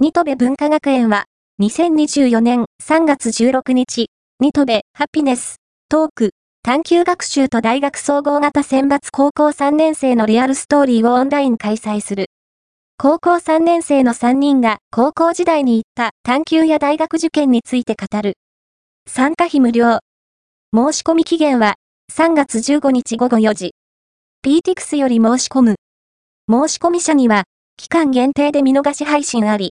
ニトベ文化学園は、2024年3月16日、ニトベハピネス、トーク、探求学習と大学総合型選抜高校3年生のリアルストーリーをオンライン開催する。高校3年生の3人が高校時代に行った探求や大学受験について語る。参加費無料。申し込み期限は3月15日午後4時。PTX より申し込む。申し込み者には期間限定で見逃し配信あり。